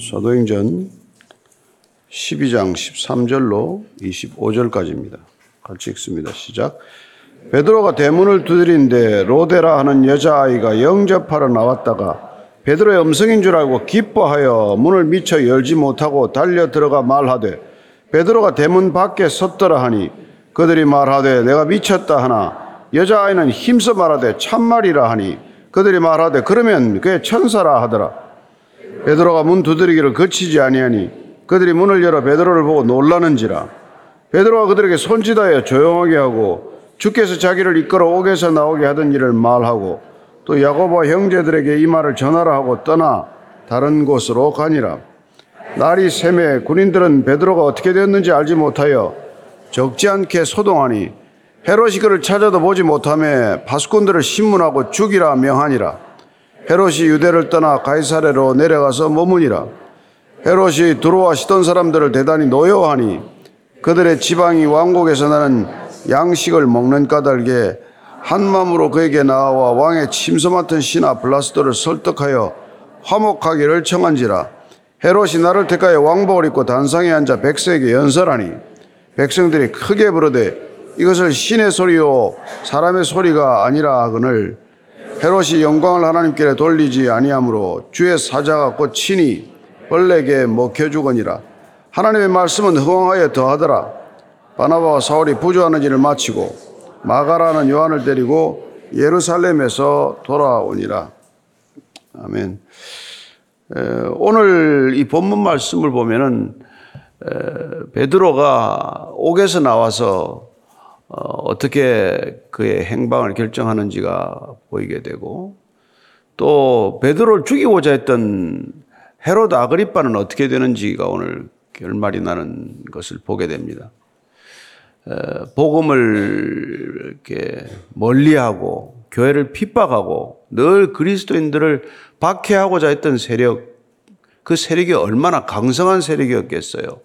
사도행전 12장 13절로 25절까지입니다. 같이 읽습니다. 시작. 베드로가 대문을 두드린데 로데라 하는 여자아이가 영접하러 나왔다가 베드로의 음성인 줄 알고 기뻐하여 문을 미쳐 열지 못하고 달려 들어가 말하되 베드로가 대문 밖에 섰더라 하니 그들이 말하되 내가 미쳤다 하나 여자아이는 힘써 말하되 참말이라 하니 그들이 말하되 그러면 그의 천사라 하더라 베드로가 문 두드리기를 거치지 아니하니 그들이 문을 열어 베드로를 보고 놀라는지라. 베드로가 그들에게 손짓하여 조용하게 하고 주께서 자기를 이끌어 옥에서 나오게 하던 일을 말하고 또 야고보와 형제들에게 이 말을 전하라 하고 떠나 다른 곳으로 가니라. 날이 샘에 군인들은 베드로가 어떻게 되었는지 알지 못하여 적지 않게 소동하니 헤롯이 그를 찾아도 보지 못하며 파수꾼들을 신문하고 죽이라 명하니라 헤롯이 유대를 떠나 가이사레로 내려가서 머무니라. 헤롯이 두로와 시돈 사람들을 대단히 노여워하니 그들의 지방이 왕국에서 나는 양식을 먹는 까닭에 한 마음으로 그에게 나와 왕의 침소 맡은 신하 블라스도를 설득하여 화목하기를 청한지라. 헤롯이 나를 택하여 왕복을 입고 단상에 앉아 백성에게 연설하니 백성들이 크게 부르되 이것을 신의 소리요 사람의 소리가 아니라 하거늘 헤롯이 영광을 하나님께 돌리지 아니하므로 주의 사자가 곧 친히 벌레에게 먹혀주거니라. 하나님의 말씀은 흥하여 더하더라. 바나바와 사울이 부조하는 일을 마치고 마가라는 요한을 데리고 예루살렘에서 돌아오니라. 아멘. 오늘 이 본문 말씀을 보면은 베드로가 옥에서 나와서 어, 어떻게 그의 행방을 결정하는지가 보이게 되고 또 베드로를 죽이고자 했던 헤로드 아그리빠는 어떻게 되는지가 오늘 결말이 나는 것을 보게 됩니다. 복음을 이렇게 멀리하고 교회를 핍박하고 늘 그리스도인들을 박해하고자 했던 세력, 그 세력이 얼마나 강성한 세력이었겠어요.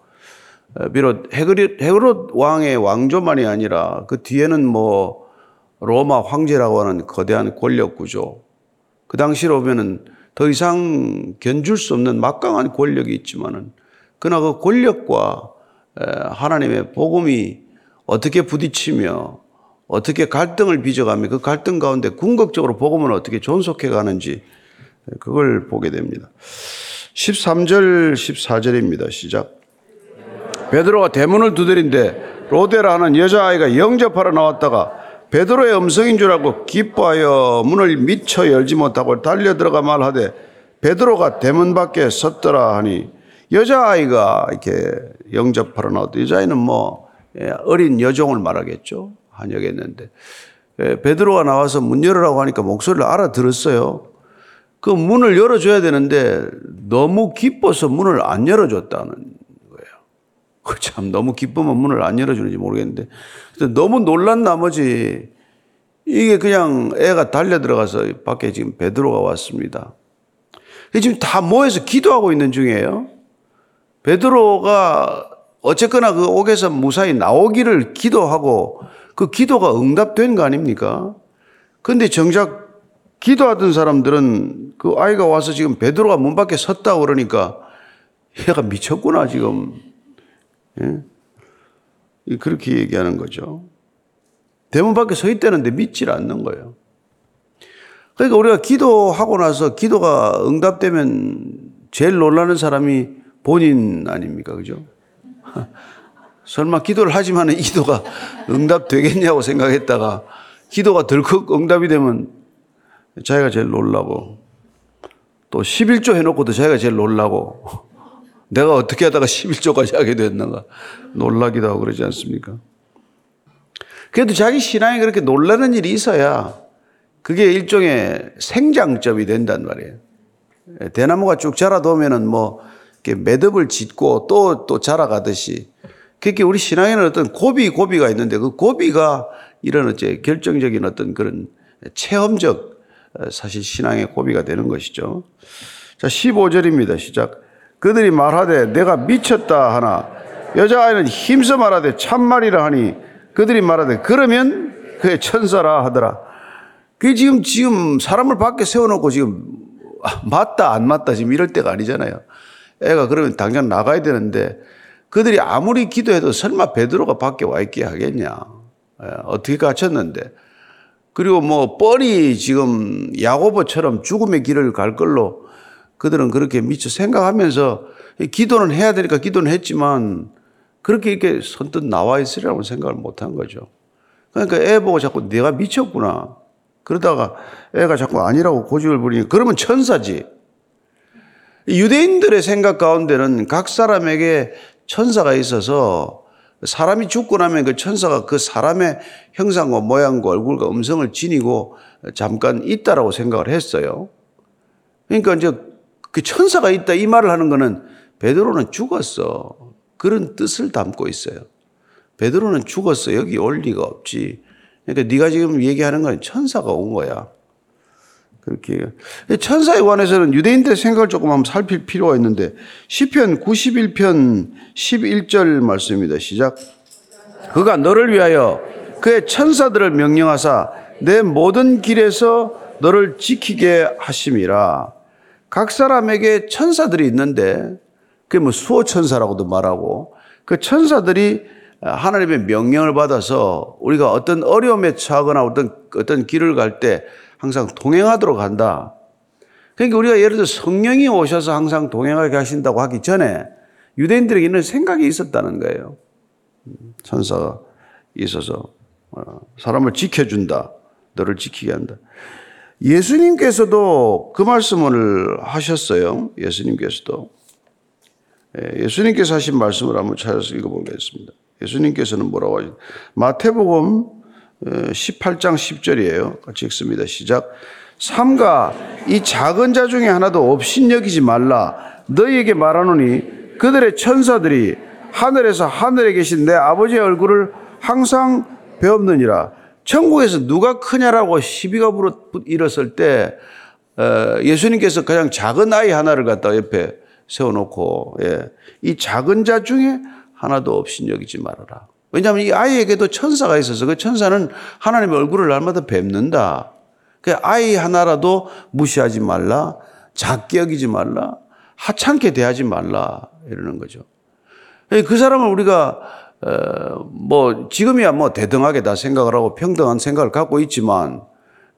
비록 헤그롯 왕의 왕조만이 아니라 그 뒤에는 뭐 로마 황제라고 하는 거대한 권력 구조. 그 당시로 보면은 더 이상 견줄 수 없는 막강한 권력이 있지만은 그러나 그 권력과 하나님의 복음이 어떻게 부딪히며 어떻게 갈등을 빚어가며 그 갈등 가운데 궁극적으로 복음은 어떻게 존속해 가는지 그걸 보게 됩니다. 13절 14절입니다. 시작. 베드로가 대문을 두드린데 로데라는 여자아이가 영접하러 나왔다가 베드로의 음성인 줄 알고 기뻐하여 문을 미쳐 열지 못하고 달려 들어가 말하되 베드로가 대문 밖에 섰더라 하니 여자아이가 이렇게 영접하러 나왔다. 여자아이는 뭐 예, 어린 여종을 말하겠죠. 한역했는데 예, 베드로가 나와서 문 열으라고 하니까 목소리를 알아들었어요. 그 문을 열어줘야 되는데 너무 기뻐서 문을 안 열어줬다는 그 참 너무 기쁘면 문을 안 열어주는지 모르겠는데 너무 놀란 나머지 이게 그냥 애가 달려 들어가서 밖에 지금 베드로가 왔습니다. 지금 다 모여서 기도하고 있는 중이에요. 베드로가 어쨌거나 그 옥에서 무사히 나오기를 기도하고 그 기도가 응답된 거 아닙니까? 근데 정작 기도하던 사람들은 그 아이가 와서 지금 베드로가 문 밖에 섰다 그러니까 얘가 미쳤구나 지금 예? 그렇게 얘기하는 거죠. 대문 밖에 서 있다는데 믿질 않는 거예요. 그러니까 우리가 기도하고 나서 기도가 응답되면 제일 놀라는 사람이 본인 아닙니까? 그죠? 설마 기도를 하지만 이 기도가 응답되겠냐고 생각했다가 기도가 덜컥 응답이 되면 자기가 제일 놀라고 또 11조 해놓고도 자기가 제일 놀라고 내가 어떻게 하다가 11조까지 하게 됐는가 놀라기도 하고 그러지 않습니까? 그래도 자기 신앙에 그렇게 놀라는 일이 있어야 그게 일종의 생장점이 된단 말이에요. 대나무가 쭉 자라도면은 뭐 매듭을 짓고 또, 또 자라가듯이 그렇게 우리 신앙에는 어떤 고비, 고비가 있는데 그 고비가 이런 어째 결정적인 어떤 그런 체험적 사실 신앙의 고비가 되는 것이죠. 자, 15절입니다. 시작. 그들이 말하되 내가 미쳤다 하나 여자아이는 힘써 말하되 참말이라 하니 그들이 말하되 그러면 그의 천사라 하더라. 그 지금 지금 사람을 밖에 세워놓고 지금 맞다 안 맞다 지금 이럴 때가 아니잖아요. 애가 그러면 당장 나가야 되는데 그들이 아무리 기도해도 설마 베드로가 밖에 와 있게 하겠냐. 예, 어떻게 갇혔는데. 그리고 뭐 뻔히 지금 야고보처럼 죽음의 길을 갈 걸로 그들은 그렇게 미처 생각하면서 기도는 해야 되니까 기도는 했지만 그렇게 이렇게 선뜻 나와 있으리라고 생각을 못 한 거죠. 그러니까 애 보고 자꾸 내가 미쳤구나. 그러다가 애가 자꾸 아니라고 고집을 부리니 그러면 천사지. 유대인들의 생각 가운데는 각 사람에게 천사가 있어서 사람이 죽고 나면 그 천사가 그 사람의 형상과 모양과 얼굴과 음성을 지니고 잠깐 있다라고 생각을 했어요. 그러니까 이제 그 천사가 있다 이 말을 하는 거는 베드로는 죽었어. 그런 뜻을 담고 있어요. 베드로는 죽었어. 여기 올 리가 없지. 그러니까 네가 지금 얘기하는 건 천사가 온 거야. 그렇게 천사에 관해서는 유대인들의 생각을 조금 한번 살필 필요가 있는데 시편 91편 11절 말씀입니다. 시작. 그가 너를 위하여 그의 천사들을 명령하사 내 모든 길에서 너를 지키게 하심이라. 각 사람에게 천사들이 있는데 그게 뭐 수호 천사라고도 말하고 그 천사들이 하나님의 명령을 받아서 우리가 어떤 어려움에 처하거나 어떤 어떤 길을 갈 때 항상 동행하도록 한다. 그러니까 우리가 예를 들어 성령이 오셔서 항상 동행하게 하신다고 하기 전에 유대인들에게 는 생각이 있었다는 거예요. 천사가 있어서 어, 사람을 지켜준다. 너를 지키게 한다. 예수님께서도 그 말씀을 하셨어요. 예수님께서도. 예, 예수님께서 하신 말씀을 한번 찾아서 읽어보겠습니다. 예수님께서는 뭐라고 하죠? 마태복음 18장 어, 10절이에요. 같이 읽습니다. 시작. 삼가 이 작은 자 중에 하나도 없인 여기지 말라. 너희에게 말하노니 그들의 천사들이 하늘에서 하늘에 계신 내 아버지의 얼굴을 항상 배웠느니라. 천국에서 누가 크냐라고 시비가 일었을 때 어, 예수님께서 그냥 작은 아이 하나를 갖다 옆에 세워놓고 예. 이 작은 자 중에 하나도 없인 여기지 말아라. 왜냐하면 이 아이에게도 천사가 있어서 그 천사는 하나님의 얼굴을 날마다 뵙는다. 그 아이 하나라도 무시하지 말라, 작게 여기지 말라, 하찮게 대하지 말라 이러는 거죠. 그 사람을 우리가 어, 뭐 지금이야 뭐 대등하게 다 생각을 하고 평등한 생각을 갖고 있지만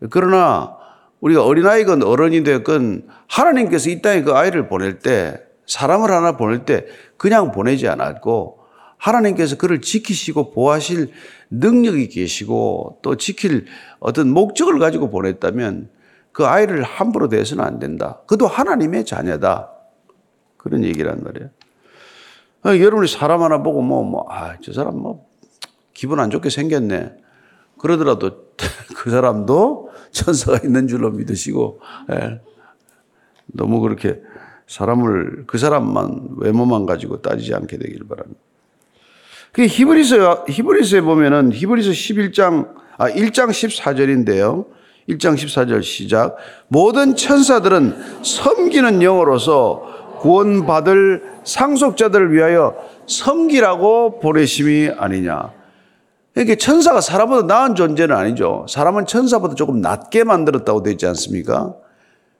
그러나 우리가 어린아이건 어른이 되건 하나님께서 이 땅에 그 아이를 보낼 때 사람을 하나 보낼 때 그냥 보내지 않았고 하나님께서 그를 지키시고 보호하실 능력이 계시고 또 지킬 어떤 목적을 가지고 보냈다면 그 아이를 함부로 대해서는 안 된다. 그도 하나님의 자녀다. 그런 얘기란 말이에요. 아, 여러분이 사람 하나 보고 뭐, 뭐, 아, 저 사람 뭐, 기분 안 좋게 생겼네. 그러더라도 그 사람도 천사가 있는 줄로 믿으시고, 예. 너무 그렇게 사람을, 그 사람만, 외모만 가지고 따지지 않게 되길 바랍니다. 그 히브리서, 히브리서에 보면은 히브리서 11장, 아, 1장 14절인데요. 1장 14절 시작. 모든 천사들은 섬기는 영어로서 구원받을 상속자들을 위하여 섬기라고 보내심이 아니냐. 이게 천사가 사람보다 나은 존재는 아니죠. 사람은 천사보다 조금 낮게 만들었다고 되어 있지 않습니까?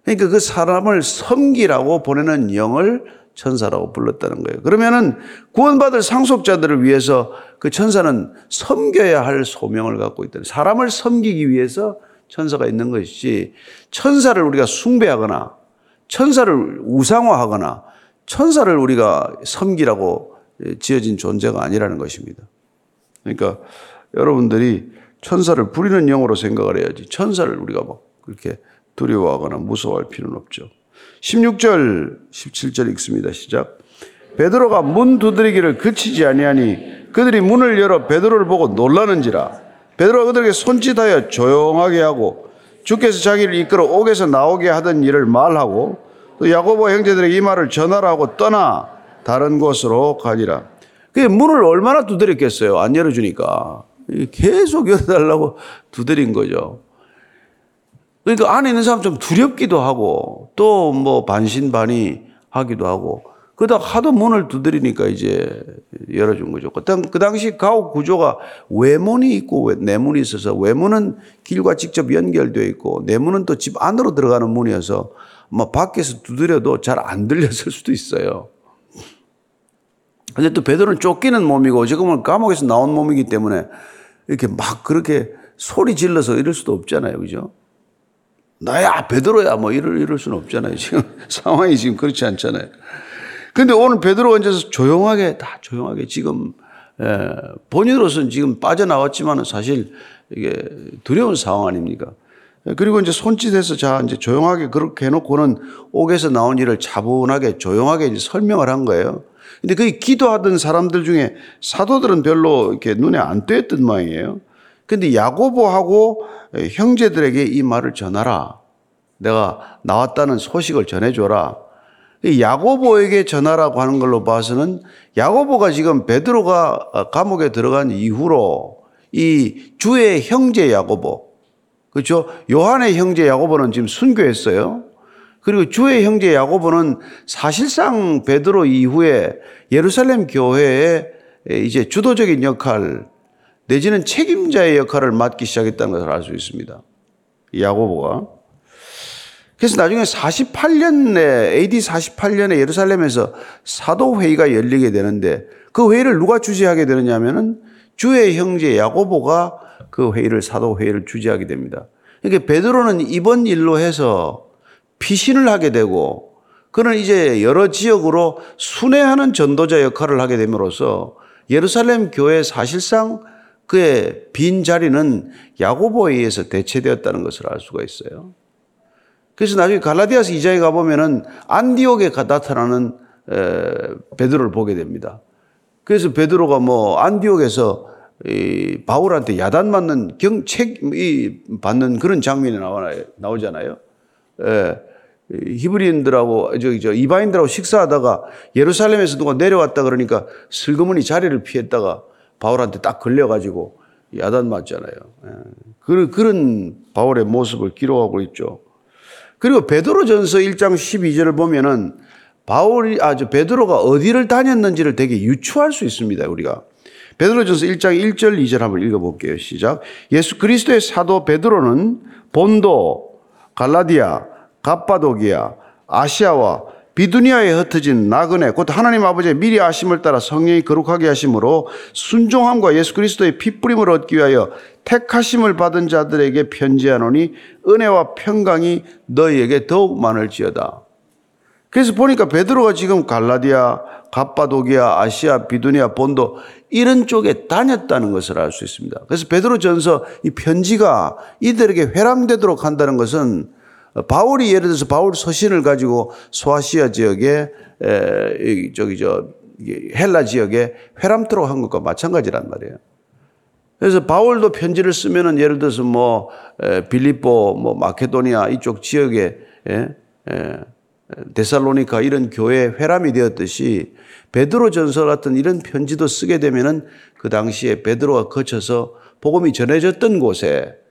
그러니까 그 사람을 섬기라고 보내는 영을 천사라고 불렀다는 거예요. 그러면은 구원받을 상속자들을 위해서 그 천사는 섬겨야 할 소명을 갖고 있다. 사람을 섬기기 위해서 천사가 있는 것이지 천사를 우리가 숭배하거나 천사를 우상화하거나 천사를 우리가 섬기라고 지어진 존재가 아니라는 것입니다. 그러니까 여러분들이 천사를 부리는 영으로 생각을 해야지 천사를 우리가 막 그렇게 두려워하거나 무서워할 필요는 없죠. 16절, 17절 읽습니다. 시작. 베드로가 문 두드리기를 그치지 아니하니 그들이 문을 열어 베드로를 보고 놀라는지라. 베드로가 그들에게 손짓하여 조용하게 하고 주께서 자기를 이끌어 옥에서 나오게 하던 일을 말하고 또 야고보 형제들에게 이 말을 전하라고 떠나 다른 곳으로 가니라. 그 문을 얼마나 두드렸겠어요. 안 열어주니까. 계속 열어달라고 두드린 거죠. 그러니까 안에 있는 사람 좀 두렵기도 하고 또 뭐 반신반의 하기도 하고 그다 하도 문을 두드리니까 이제 열어준 거죠. 그, 당, 그 당시 가옥 구조가 외문이 있고 내문이 있어서 외문은 길과 직접 연결되어 있고 내문은 또 집 안으로 들어가는 문이어서 뭐 밖에서 두드려도 잘 안 들렸을 수도 있어요. 근데 또 베드로는 쫓기는 몸이고 지금은 감옥에서 나온 몸이기 때문에 이렇게 막 그렇게 소리 질러서 이럴 수도 없잖아요. 그죠? 나야 베드로야 뭐 이럴 이럴 수는 없잖아요. 지금 상황이 지금 그렇지 않잖아요. 근데 오늘 베드로가 앉아서 조용하게 다 조용하게 지금 에, 본인으로서는 지금 빠져나왔지만은 사실 이게 두려운 상황 아닙니까? 그리고 이제 손짓해서 자 이제 조용하게 그렇게 해놓고는 옥에서 나온 일을 차분하게 조용하게 이제 설명을 한 거예요. 근데 그 기도하던 사람들 중에 사도들은 별로 이렇게 눈에 안 띄었던 모양이에요. 근데 야고보하고 형제들에게 이 말을 전하라. 내가 나왔다는 소식을 전해줘라. 야고보에게 전하라고 하는 걸로 봐서는 야고보가 지금 베드로가 감옥에 들어간 이후로 이 주의 형제 야고보 그렇죠? 요한의 형제 야고보는 지금 순교했어요. 그리고 주의 형제 야고보는 사실상 베드로 이후에 예루살렘 교회에 이제 주도적인 역할 내지는 책임자의 역할을 맡기 시작했다는 것을 알 수 있습니다. 야고보가 그래서 나중에 48년에 AD 48년에 예루살렘에서 사도 회의가 열리게 되는데 그 회의를 누가 주재하게 되느냐면은 주의 형제 야고보가 그 회의를 사도 회의를 주재하게 됩니다. 그러니까 베드로는 이번 일로 해서 피신을 하게 되고 그는 이제 여러 지역으로 순회하는 전도자 역할을 하게 됨으로써 예루살렘 교회 사실상 그의 빈 자리는 야고보에 의해서 대체되었다는 것을 알 수가 있어요. 그래서 나중에 갈라디아서 2장에 가보면은 안디옥에 나타나는 베드로를 보게 됩니다. 그래서 베드로가 뭐 안디옥에서 이 바울한테 야단 맞는 경책 이 받는 그런 장면이 나와 나오잖아요. 예. 히브리인들하고 저기 저 이방인들하고 식사하다가 예루살렘에서 누가 내려왔다 그러니까 슬그머니 자리를 피했다가 바울한테 딱 걸려가지고 야단 맞잖아요. 예. 그런 그런 바울의 모습을 기록하고 있죠. 그리고 베드로전서 1장 12절을 보면은 바울이 아주 베드로가 어디를 다녔는지를 되게 유추할 수 있습니다. 우리가 베드로전서 1장 1절 2절 한번 읽어 볼게요. 시작. 예수 그리스도의 사도 베드로는 본도, 갈라디아, 갑바도기아, 아시아와 비두니아에 흩어진 나그네 곧 하나님 아버지의 미리 아심을 따라 성령이 거룩하게 하심으로 순종함과 예수 그리스도의 피뿌림을 얻기 위하여 택하심을 받은 자들에게 편지하노니 은혜와 평강이 너희에게 더욱 많을지어다. 그래서 보니까 베드로가 지금 갈라디아, 갑바도기아, 아시아, 비두니아, 본도 이런 쪽에 다녔다는 것을 알 수 있습니다. 그래서 베드로 전서 이 편지가 이들에게 회람되도록 한다는 것은 바울이 예를 들어서 바울 서신을 가지고 소아시아 지역에 에, 저기 저 헬라 지역에 회람토록 한 것과 마찬가지란 말이에요. 그래서 바울도 편지를 쓰면은 예를 들어서 뭐 에, 빌립보, 뭐 마케도니아 이쪽 지역에 에, 에, 데살로니카 이런 교회 회람이 되었듯이 베드로 전서 같은 이런 편지도 쓰게 되면은 그 당시에 베드로가 거쳐서 복음이 전해졌던 곳에 예,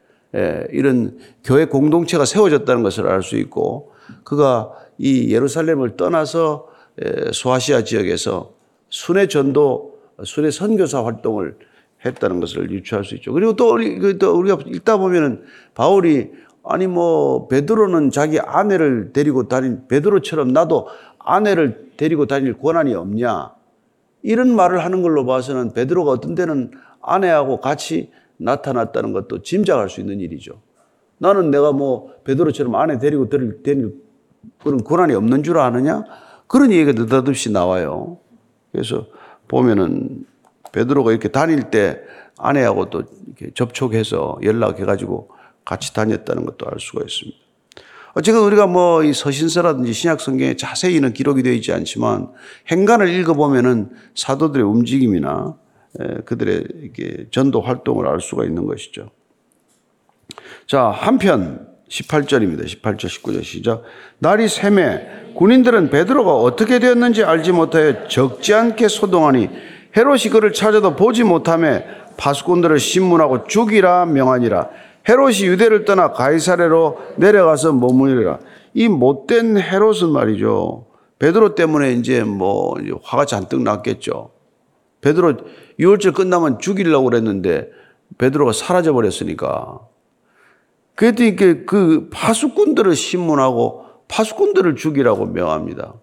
이런 교회 공동체가 세워졌다는 것을 알 수 있고 그가 이 예루살렘을 떠나서 예, 소아시아 지역에서 순회 전도, 순회 선교사 활동을 했다는 것을 유추할 수 있죠. 그리고 또, 그 우리가 읽다 보면은 바울이 아니 뭐 베드로는 자기 아내를 데리고 다닌 베드로처럼 나도 아내를 데리고 다닐 권한이 없냐 이런 말을 하는 걸로 봐서는 베드로가 어떤 때는 아내하고 같이 나타났다는 것도 짐작할 수 있는 일이죠. 나는 내가 뭐 베드로처럼 아내 데리고 다닐 그런 권한이 없는 줄 아느냐? 그런 얘기가 느닷없이 나와요. 그래서 보면은 베드로가 이렇게 다닐 때 아내하고 또 이렇게 접촉해서 연락해가지고 같이 다녔다는 것도 알 수가 있습니다. 어쨌든 우리가 뭐 이 서신서라든지 신약 성경에 자세히는 기록이 되어 있지 않지만 행간을 읽어보면은 사도들의 움직임이나 그들의 전도 활동을 알 수가 있는 것이죠. 자, 한편 18절입니다. 18절, 19절 시작. 날이 새매 군인들은 베드로가 어떻게 되었는지 알지 못하여 적지 않게 소동하니 헤롯이 그를 찾아도 보지 못하며 파수꾼들을 신문하고 죽이라 명하니라. 헤롯이 유대를 떠나 가이사레로 내려가서 머무니라. 이 못된 헤롯은 말이죠. 베드로 때문에 이제 뭐 화가 잔뜩 났겠죠. 베드로 유월절 끝나면 죽이려고 그랬는데 베드로가 사라져 버렸으니까. 그랬더니 그, 그 파수꾼들을 신문하고 파수꾼들을 죽이라고 명합니다.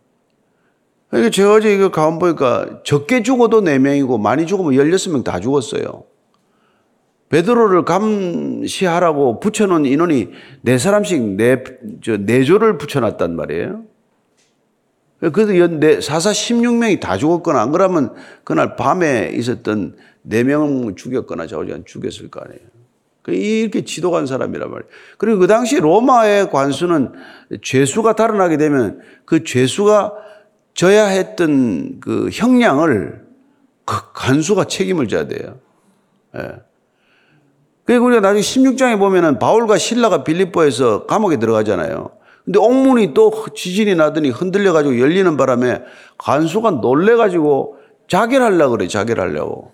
제가 어제 이거 가만 보니까 적게 죽어도 4명이고 많이 죽으면 16명 다 죽었어요. 베드로를 감시하라고 붙여놓은 인원이 네 사람씩 네, 저, 네 조를 붙여놨단 말이에요. 그래도 네, 사사 16명이 다 죽었거나 안 그러면 그날 밤에 있었던 4명 죽였거나 자오지간 죽였을 거 아니에요. 그 이렇게 지도간 사람이란 말이에요. 그리고 그 당시 로마의 관수는 죄수가 달아나게 되면 그 죄수가 져야 했던 그 형량을 그 간수가 책임을 져야 돼요. 예. 그리고 우리가 나중에 16장에 보면은 바울과 신라가 빌립보에서 감옥에 들어가잖아요. 근데 옥문이 또 지진이 나더니 흔들려가지고 열리는 바람에 간수가 놀래가지고 자결하려고 그래, 자결하려고.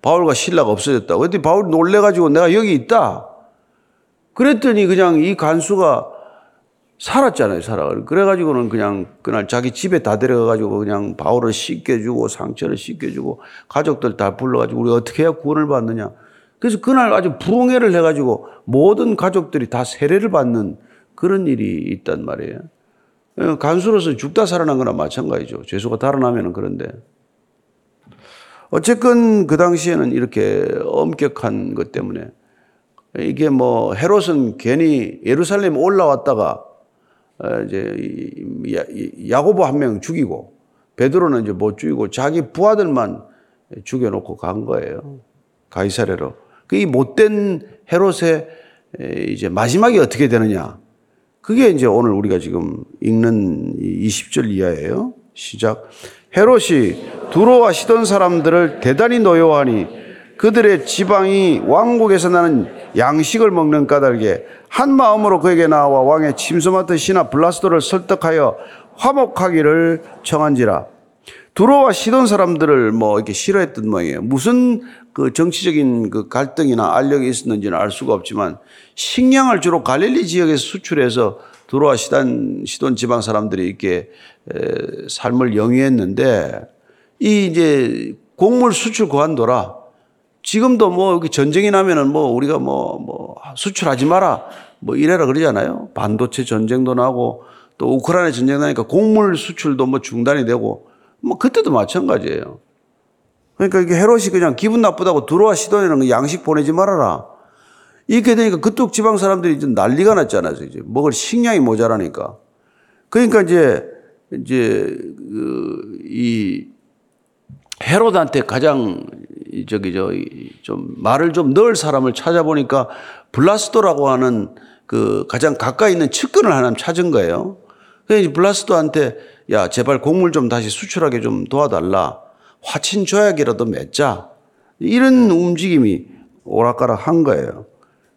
바울과 신라가 없어졌다고. 그랬더니 바울이 놀래가지고 내가 여기 있다. 그랬더니 그냥 이 간수가 살았잖아요, 살아. 그래가지고는 그냥 그날 자기 집에 다 데려가가지고 그냥 바울을 씻겨주고 상처를 씻겨주고 가족들 다 불러가지고 우리 어떻게 해야 구원을 받느냐. 그래서 그날 아주 부흥회를 해가지고 모든 가족들이 다 세례를 받는 그런 일이 있단 말이에요. 간수로서 죽다 살아난 거나 마찬가지죠. 죄수가 달아나면 그런데. 어쨌건 그 당시에는 이렇게 엄격한 것 때문에 이게 뭐 헤롯은 괜히 예루살렘 올라왔다가 어, 이제 야고보 한 명 죽이고 베드로는 이제 못 죽이고 자기 부하들만 죽여놓고 간 거예요. 가이사레로. 그 이 못된 헤롯의 이제 마지막이 어떻게 되느냐. 그게 이제 오늘 우리가 지금 읽는 20절 이하예요. 시작. 헤롯이 두로와 시돈 사람들을 대단히 노여워하니 그들의 지방이 왕국에서 나는 양식을 먹는 까닭에 한 마음으로 그에게 나와 왕의 침소 맡은 신하 블라스도를 설득하여 화목하기를 청한지라. 두로와 시돈 사람들을 뭐 이렇게 싫어했던 모양이에요. 무슨 그 정치적인 그 갈등이나 알력이 있었는지는 알 수가 없지만 식량을 주로 갈릴리 지역에서 수출해서 두로와 시단, 시돈 지방 사람들이 이렇게 삶을 영위했는데 이 이제 곡물 수출 고한도라 지금도 뭐 전쟁이 나면은 뭐 우리가 뭐, 뭐 수출하지 마라 뭐 이래라 그러잖아요. 반도체 전쟁도 나고 또 우크라이나 전쟁 나니까 곡물 수출도 뭐 중단이 되고 뭐 그때도 마찬가지예요. 그러니까 이게 헤롯이 그냥 기분 나쁘다고 들어와 시도에는 양식 보내지 말아라. 이렇게 되니까 그쪽 지방 사람들이 이제 난리가 났잖아요. 이제 먹을 식량이 모자라니까. 그러니까 이제 이제 그이 헤롯한테 가장 저기 저좀 말을 좀 넣을 사람을 찾아보니까 블라스도라고 하는 그 가장 가까이 있는 측근을 하나 찾은 거예요. 그래서 블라스도한테 야 제발 곡물 좀 다시 수출하게 좀 도와달라. 화친 조약이라도 맺자. 이런 움직임이 오락가락 한 거예요.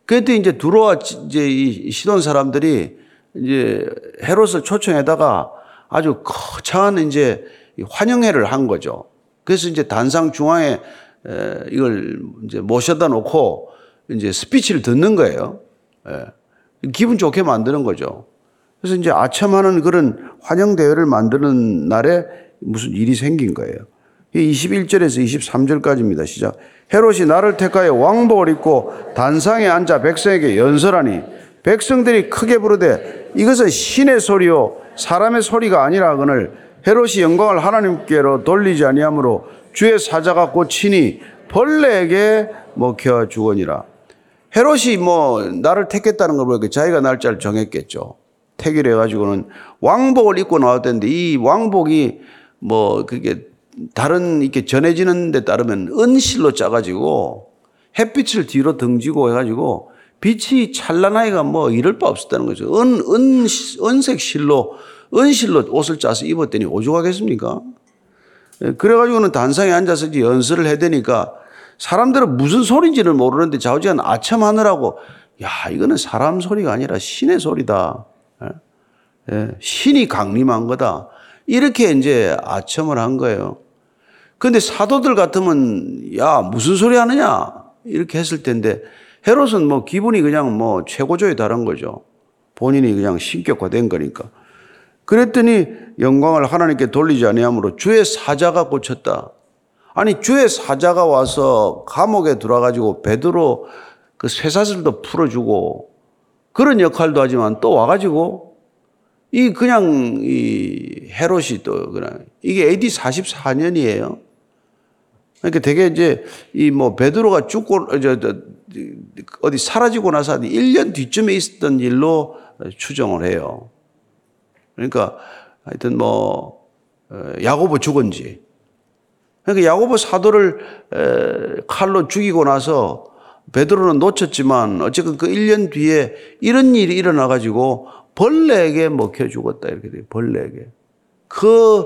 그때 이제 들어와 이제 이 시돈 사람들이 이제 헤롯을 초청해다가 아주 거창한 이제 환영회를 한 거죠. 그래서 이제 단상 중앙에 이걸 이제 모셔다 놓고 이제 스피치를 듣는 거예요. 기분 좋게 만드는 거죠. 그래서 이제 아첨하는 그런 환영 대회를 만드는 날에 무슨 일이 생긴 거예요. 21절에서 23절까지입니다. 시작. 헤롯이 나를 택하여 왕복을 입고 단상에 앉아 백성에게 연설하니 백성들이 크게 부르되 이것은 신의 소리요 사람의 소리가 아니라 하거늘 헤롯이 영광을 하나님께로 돌리지 아니하므로 주의 사자가 꽂히니 벌레에게 먹혀 죽으니라. 헤롯이 뭐 나를 택했다는 걸 보니까 자기가 날짜를 정했겠죠. 택일 해가지고는 왕복을 입고 나왔던데 이 왕복이 뭐 그게 다른 이렇게 전해지는 데 따르면 은실로 짜가지고 햇빛을 뒤로 등지고 해가지고 빛이 찬란하기가 뭐 이럴 바 없었다는 거죠. 은, 은, 은색 실로, 은실로 옷을 짜서 입었더니 오죽하겠습니까? 예, 그래가지고는 단상에 앉아서 연설을 해대니까 사람들은 무슨 소리인지를 모르는데 좌우지간 아첨하느라고 야, 이거는 사람 소리가 아니라 신의 소리다. 예? 예, 신이 강림한 거다. 이렇게 이제 아첨을 한 거예요. 근데 사도들 같으면 야 무슨 소리 하느냐 이렇게 했을 텐데 헤롯은 뭐 기분이 그냥 뭐 최고조에 달한 거죠. 본인이 그냥 신격화된 거니까. 그랬더니 영광을 하나님께 돌리지 아니하므로 주의 사자가 고쳤다. 아니 주의 사자가 와서 감옥에 들어가지고 베드로 그 쇠사슬도 풀어주고 그런 역할도 하지만 또 와가지고 이 그냥 이 헤롯이 또 그냥 이게 AD 44년이에요. 그러니까 되게 이제 이 뭐 베드로가 죽고 저, 저 어디 사라지고 나서 한 1년 뒤쯤에 있었던 일로 추정을 해요. 그러니까 하여튼 뭐 어, 야고보 죽은지 그러니까 야고보 사도를 칼로 죽이고 나서 베드로는 놓쳤지만 어쨌든 그 1년 뒤에 이런 일이 일어나 가지고 벌레에게 먹혀 죽었다 이렇게 돼요. 벌레에게. 그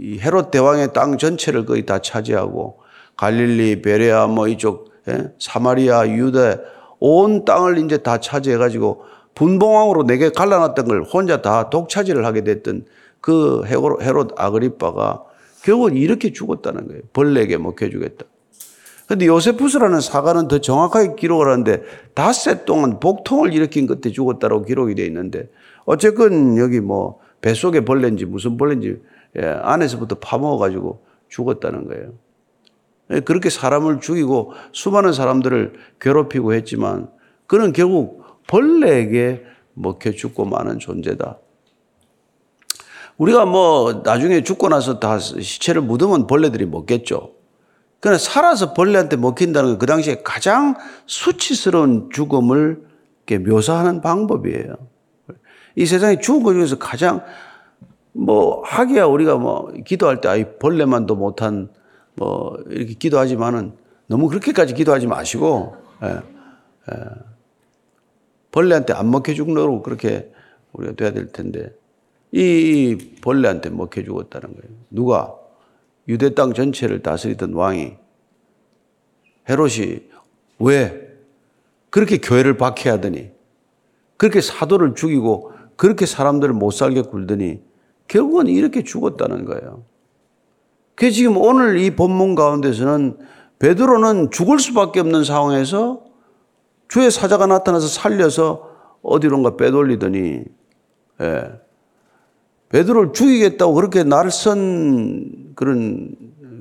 헤롯 대왕의 땅 전체를 거의 다 차지하고 갈릴리, 베레아 뭐 이쪽 예? 사마리아, 유대 온 땅을 이제 다 차지해 가지고 분봉왕으로 내게 갈라놨던 걸 혼자 다 독차지를 하게 됐던 그 헤롯 아그리빠가 결국은 이렇게 죽었다는 거예요. 벌레에게 먹혀 주겠다. 근데 요세푸스라는 사가는 더 정확하게 기록을 하는데 닷새 동안 복통을 일으킨 끝에 죽었다고 기록이 되어 있는데 어쨌건 여기 뭐 뱃속에 벌레인지 무슨 벌레인지 예, 안에서부터 파먹어가지고 죽었다는 거예요. 예, 그렇게 사람을 죽이고 수많은 사람들을 괴롭히고 했지만 그는 결국 벌레에게 먹혀 죽고 마는 존재다. 우리가 뭐 나중에 죽고 나서 다 시체를 묻으면 벌레들이 먹겠죠. 그러나 살아서 벌레한테 먹힌다는 건 그 당시에 가장 수치스러운 죽음을 묘사하는 방법이에요. 이 세상에 죽은 것 중에서 가장 뭐 하기야 우리가 뭐 기도할 때 아이 벌레만도 못한 뭐 이렇게 기도하지만은 너무 그렇게까지 기도하지 마시고 예, 예. 벌레한테 안 먹혀 죽노로 그렇게 우리가 돼야 될 텐데 이 벌레한테 먹혀 죽었다는 거예요. 누가? 유대 땅 전체를 다스리던 왕이 헤롯이 왜 그렇게 교회를 박해하더니 그렇게 사도를 죽이고 그렇게 사람들을 못 살게 굴더니 결국은 이렇게 죽었다는 거예요. 그 지금 오늘 이 본문 가운데서는 베드로는 죽을 수밖에 없는 상황에서 주의 사자가 나타나서 살려서 어디론가 빼돌리더니 예. 베드로를 죽이겠다고 그렇게 날선 그런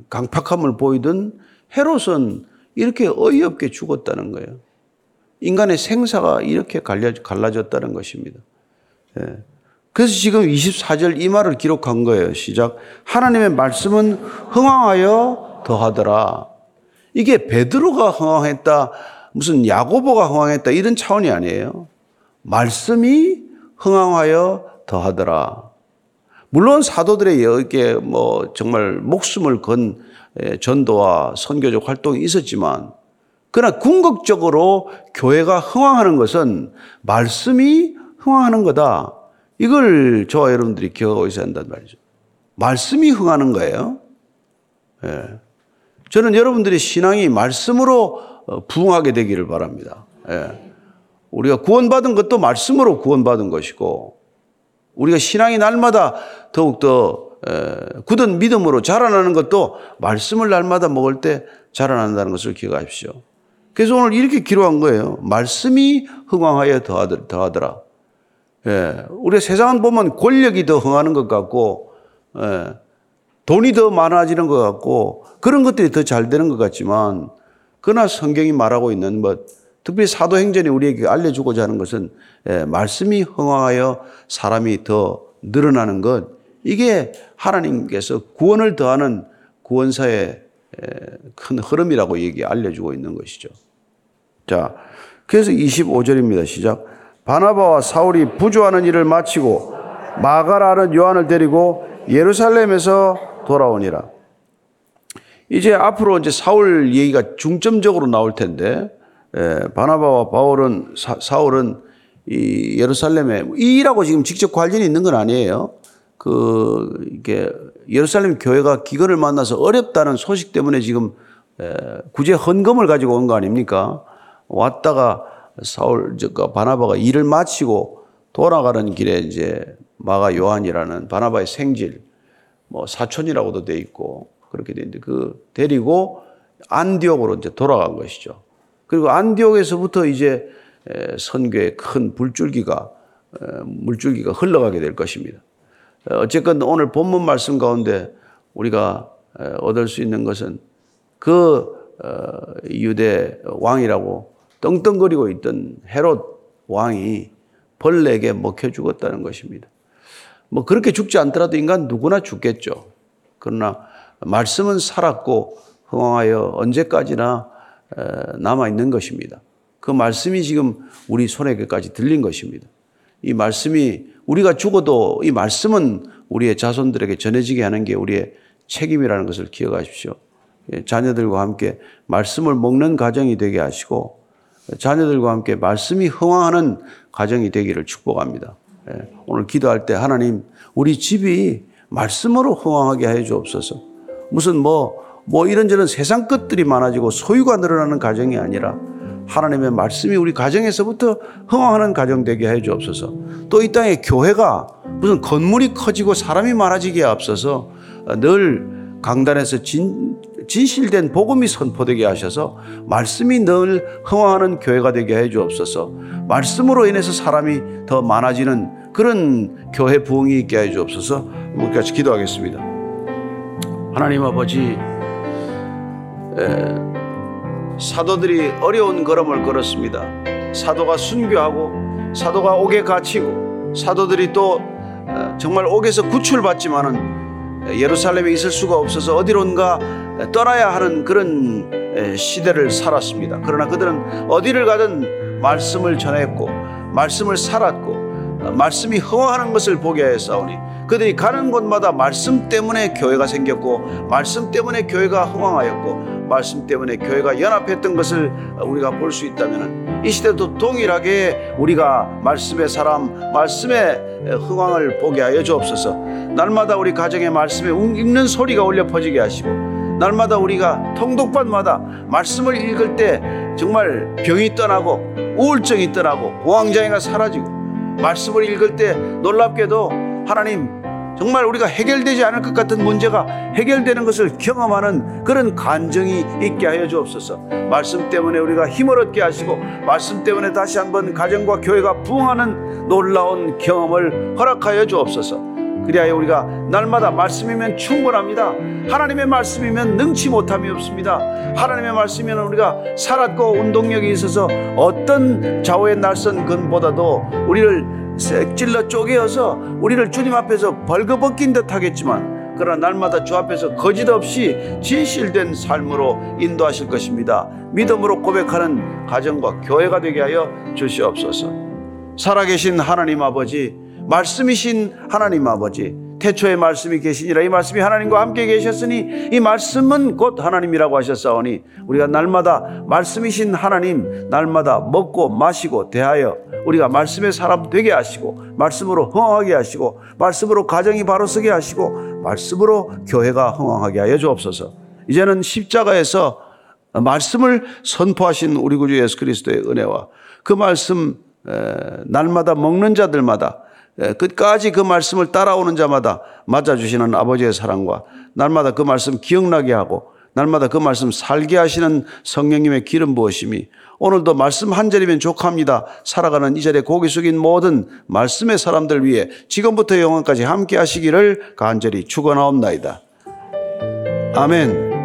강팍함을 보이던 헤롯은 이렇게 어이없게 죽었다는 거예요. 인간의 생사가 이렇게 갈라졌다는 것입니다. 예. 그래서 지금 24절 이 말을 기록한 거예요. 시작. 하나님의 말씀은 흥황하여 더하더라. 이게 베드로가 흥황했다, 무슨 야고보가 흥황했다 이런 차원이 아니에요. 말씀이 흥황하여 더하더라. 물론 사도들의 여기에 뭐 정말 목숨을 건 전도와 선교적 활동이 있었지만 그러나 궁극적으로 교회가 흥황하는 것은 말씀이 흥황하는 거다. 이걸 저와 여러분들이 기억하고 있어야 한단 말이죠. 말씀이 흥하는 거예요. 예. 저는 여러분들의 신앙이 말씀으로 어, 부흥하게 되기를 바랍니다. 예. 우리가 구원받은 것도 말씀으로 구원받은 것이고 우리가 신앙이 날마다 더욱더 굳은 믿음으로 자라나는 것도 말씀을 날마다 먹을 때 자라난다는 것을 기억하십시오. 그래서 오늘 이렇게 기록한 거예요. 말씀이 흥황하여 더하더라. 예, 우리 세상은 보면 권력이 더 흥하는 것 같고, 예, 돈이 더 많아지는 것 같고, 그런 것들이 더 잘 되는 것 같지만, 그러나 성경이 말하고 있는 것, 특별히 사도행전이 우리에게 알려주고자 하는 것은 예, 말씀이 흥황하여 사람이 더 늘어나는 것 이게 하나님께서 구원을 더하는 구원사의 예, 큰 흐름이라고 얘기 알려주고 있는 것이죠. 자, 그래서 25절입니다. 시작. 바나바와 사울이 부조하는 일을 마치고 마가라는 요한을 데리고 예루살렘에서 돌아오니라. 이제 앞으로 이제 사울 얘기가 중점적으로 나올 텐데 예, 바나바와 바울은 사, 울은이 예루살렘에 이라고 지금 직접 관련이 있는 건 아니에요. 그 이게 예루살렘 교회가 기근을 만나서 어렵다는 소식 때문에 지금 에, 구제 헌금을 가지고 온 거 아닙니까? 왔다가 사울 저 바나바가 일을 마치고 돌아가는 길에 이제 마가 요한이라는 바나바의 생질 뭐 사촌이라고도 돼 있고 그렇게 돼 있는데 그 데리고 안디옥으로 이제 돌아간 것이죠. 그리고 안디옥에서부터 이제 선교의 큰 불줄기가 어, 물줄기가 흘러가게 될 것입니다. 어, 어쨌건 오늘 본문 말씀 가운데 우리가 어, 얻을 수 있는 것은 그 유대 왕이라고 떵떵거리고 있던 헤롯 왕이 벌레에게 먹혀 죽었다는 것입니다. 뭐 그렇게 죽지 않더라도 인간 누구나 죽겠죠. 그러나 말씀은 살았고 흥황하여 언제까지나 남아 있는 것입니다. 그 말씀이 지금 우리 손에게까지 들린 것입니다. 이 말씀이 우리가 죽어도 이 말씀은 우리의 자손들에게 전해지게 하는 게 우리의 책임이라는 것을 기억하십시오. 예, 자녀들과 함께 말씀을 먹는 가정이 되게 하시고 자녀들과 함께 말씀이 흥황하는 가정이 되기를 축복합니다. 예, 오늘 기도할 때 하나님 우리 집이 말씀으로 흥황하게 하여 주옵소서. 무슨 뭐, 뭐 이런저런 세상 것들이 많아지고 소유가 늘어나는 가정이 아니라 하나님의 말씀이 우리 가정에서부터 흥황하는 가정 되게 해 주옵소서. 또 이 땅에 교회가 무슨 건물이 커지고 사람이 많아지기에 앞서서 늘 강단에서 진, 진실된 복음이 선포되게 하셔서 말씀이 늘 흥황하는 교회가 되게 해 주옵소서. 말씀으로 인해서 사람이 더 많아지는 그런 교회 부흥이 있게 해 주옵소서. 우리 같이 기도하겠습니다. 하나님 아버지, 에, 사도들이 어려운 걸음을 걸었습니다. 사도가 순교하고 사도가 옥에 갇히고 사도들이 또 어, 정말 옥에서 구출받지만은 예루살렘에 있을 수가 없어서 어디론가 떠나야 하는 그런 시대를 살았습니다. 그러나 그들은 어디를 가든 말씀을 전했고 말씀을 살았고 어, 말씀이 허황하는 것을 보게 하였사오니 그들이 가는 곳마다 말씀 때문에 교회가 생겼고 말씀 때문에 교회가 흥황하였고 말씀 때문에 교회가 연합했던 것을 우리가 볼 수 있다면 이 시대도 동일하게 우리가 말씀의 사람 말씀의 흥황을 보게 하여 주옵소서. 날마다 우리 가정의 말씀에 읽는 소리가 울려 퍼지게 하시고 날마다 우리가 통독반마다 말씀을 읽을 때 정말 병이 떠나고 우울증이 떠나고 공황장애가 사라지고 말씀을 읽을 때 놀랍게도 하나님 정말 우리가 해결되지 않을 것 같은 문제가 해결되는 것을 경험하는 그런 간정이 있게 하여 주옵소서. 말씀 때문에 우리가 힘을 얻게 하시고 말씀 때문에 다시 한번 가정과 교회가 부흥하는 놀라운 경험을 허락하여 주옵소서. 그리하여 우리가 날마다 말씀이면 충분합니다. 하나님의 말씀이면 능치 못함이 없습니다. 하나님의 말씀이면 우리가 살았고 운동력이 있어서 어떤 좌우의 날선 근보다도 우리를 찔러 쪼개어서 우리를 주님 앞에서 벌거벗긴 듯 하겠지만 그러나 날마다 주 앞에서 거짓 없이 진실된 삶으로 인도하실 것입니다. 믿음으로 고백하는 가정과 교회가 되게 하여 주시옵소서. 살아계신 하나님 아버지, 말씀이신 하나님 아버지, 태초에 말씀이 계시니라 이 말씀이 하나님과 함께 계셨으니 이 말씀은 곧 하나님이라고 하셨사오니 우리가 날마다 말씀이신 하나님 날마다 먹고 마시고 대하여 우리가 말씀의 사람 되게 하시고 말씀으로 흥황하게 하시고 말씀으로 가정이 바로 서게 하시고 말씀으로 교회가 흥황하게 하여 주옵소서. 이제는 십자가에서 말씀을 선포하신 우리 구주 예수 그리스도의 은혜와 그 말씀 날마다 먹는 자들마다 끝까지 그 말씀을 따라오는 자마다 맞아주시는 아버지의 사랑과 날마다 그 말씀 기억나게 하고 날마다 그 말씀 살게 하시는 성령님의 기름 부으심이 오늘도 말씀 한 절이면 족합니다. 살아가는 이 자리에 고개 숙인 모든 말씀의 사람들 위해 지금부터 영원까지 함께 하시기를 간절히 축원하옵나이다. 아멘.